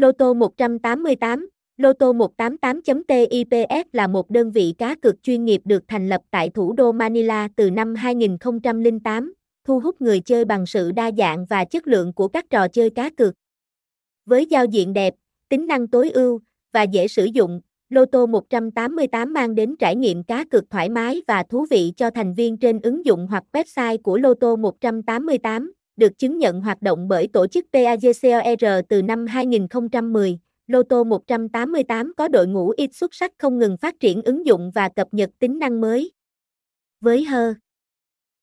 Lô tô 188 Lô tô 188.TIPS là một đơn vị cá cược chuyên nghiệp được thành lập tại thủ đô Manila từ năm 2008, thu hút người chơi bằng sự đa dạng và chất lượng của các trò chơi cá cược. Với giao diện đẹp, tính năng tối ưu và dễ sử dụng, Lô tô 188 mang đến trải nghiệm cá cược thoải mái và thú vị cho thành viên trên ứng dụng hoặc website của Lô tô 188, được chứng nhận hoạt động bởi tổ chức PAGCOR từ năm 2010. Loto 188 có đội ngũ ít xuất sắc không ngừng phát triển ứng dụng và cập nhật tính năng mới. Với Hơ